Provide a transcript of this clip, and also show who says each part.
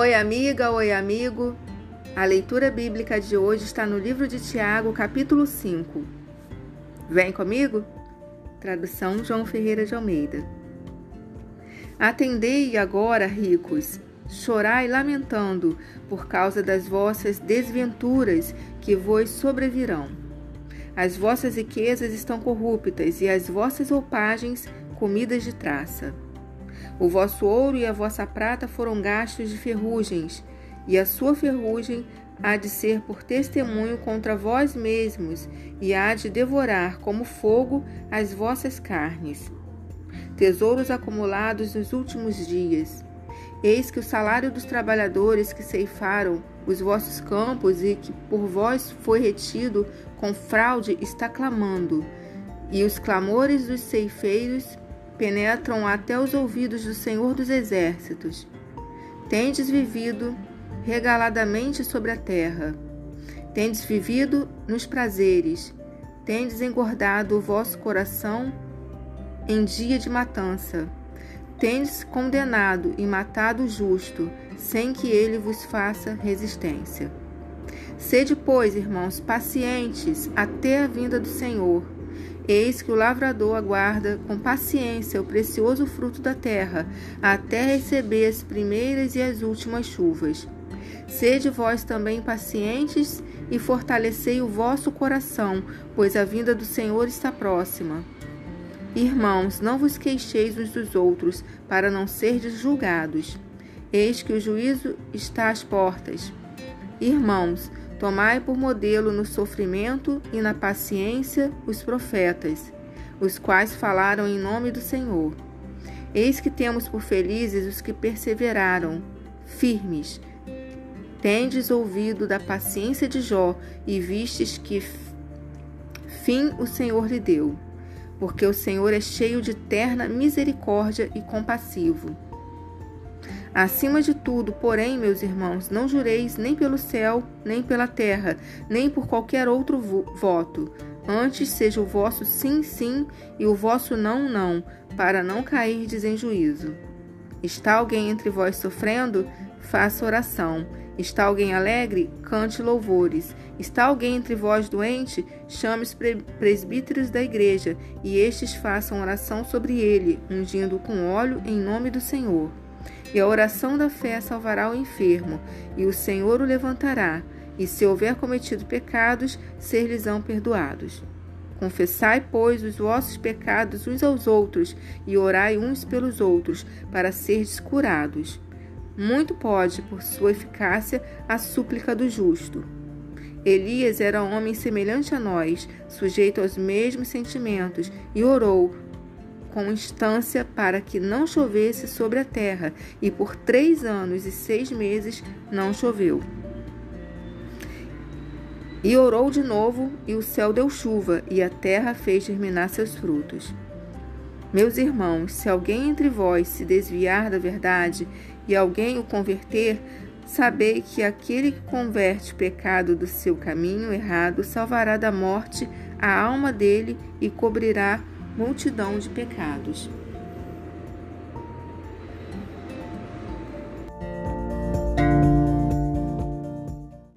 Speaker 1: Oi, amiga, oi, amigo. A leitura bíblica de hoje está no livro de Tiago, capítulo 5. Vem comigo? Tradução João Ferreira de Almeida. Atendei agora, ricos, chorai lamentando por causa das vossas desventuras que vos sobrevirão. As vossas riquezas estão corruptas e as vossas roupagens comidas de traça. O vosso ouro e a vossa prata foram gastos de ferrugens, e a sua ferrugem há de ser por testemunho contra vós mesmos, e há de devorar como fogo as vossas carnes. Tesouros acumulados nos últimos dias. Eis que o salário dos trabalhadores que ceifaram os vossos campos e que por vós foi retido com fraude está clamando, e os clamores dos ceifeiros penetram até os ouvidos do Senhor dos Exércitos. Tendes vivido regaladamente sobre a terra. Tendes vivido nos prazeres. Tendes engordado o vosso coração em dia de matança. Tendes condenado e matado o justo, sem que ele vos faça resistência. Sede, pois, irmãos, pacientes até a vinda do Senhor. Eis que o lavrador aguarda com paciência o precioso fruto da terra, até receber as primeiras e as últimas chuvas. Sede vós também pacientes e fortalecei o vosso coração, pois a vinda do Senhor está próxima. Irmãos, não vos queixeis uns dos outros, para não serdes julgados. Eis que o juízo está às portas. Irmãos, Tomai por modelo no sofrimento e na paciência os profetas, os quais falaram em nome do Senhor. Eis que temos por felizes os que perseveraram, firmes. Tendes ouvido da paciência de Jó e vistes que fim o Senhor lhe deu, porque o Senhor é cheio de terna misericórdia e compassivo Acima de tudo, porém, meus irmãos, não jureis nem pelo céu, nem pela terra, nem por qualquer outro voto. Antes seja o vosso sim, sim e o vosso não, não, para não cairdes em juízo. Está alguém entre vós sofrendo? Faça oração. Está alguém alegre? Cante louvores. Está alguém entre vós doente? Chame os presbíteros da igreja, e estes façam oração sobre ele, ungindo com óleo em nome do Senhor. E a oração da fé salvará o enfermo, e o Senhor o levantará, e se houver cometido pecados, ser-lhes-ão perdoados. Confessai, pois, os vossos pecados uns aos outros, e orai uns pelos outros, para serdes curados. Muito pode, por sua eficácia, a súplica do justo. Elias era um homem semelhante a nós, sujeito aos mesmos sentimentos, e orou, com instância para que não chovesse sobre a terra, e por três anos e seis meses não choveu. E orou de novo, e o céu deu chuva, e a terra fez germinar seus frutos. Meus irmãos, se alguém entre vós se desviar da verdade e alguém o converter, sabei que aquele que converte o pecado do seu caminho errado salvará da morte a alma dele e cobrirá multidão de pecados.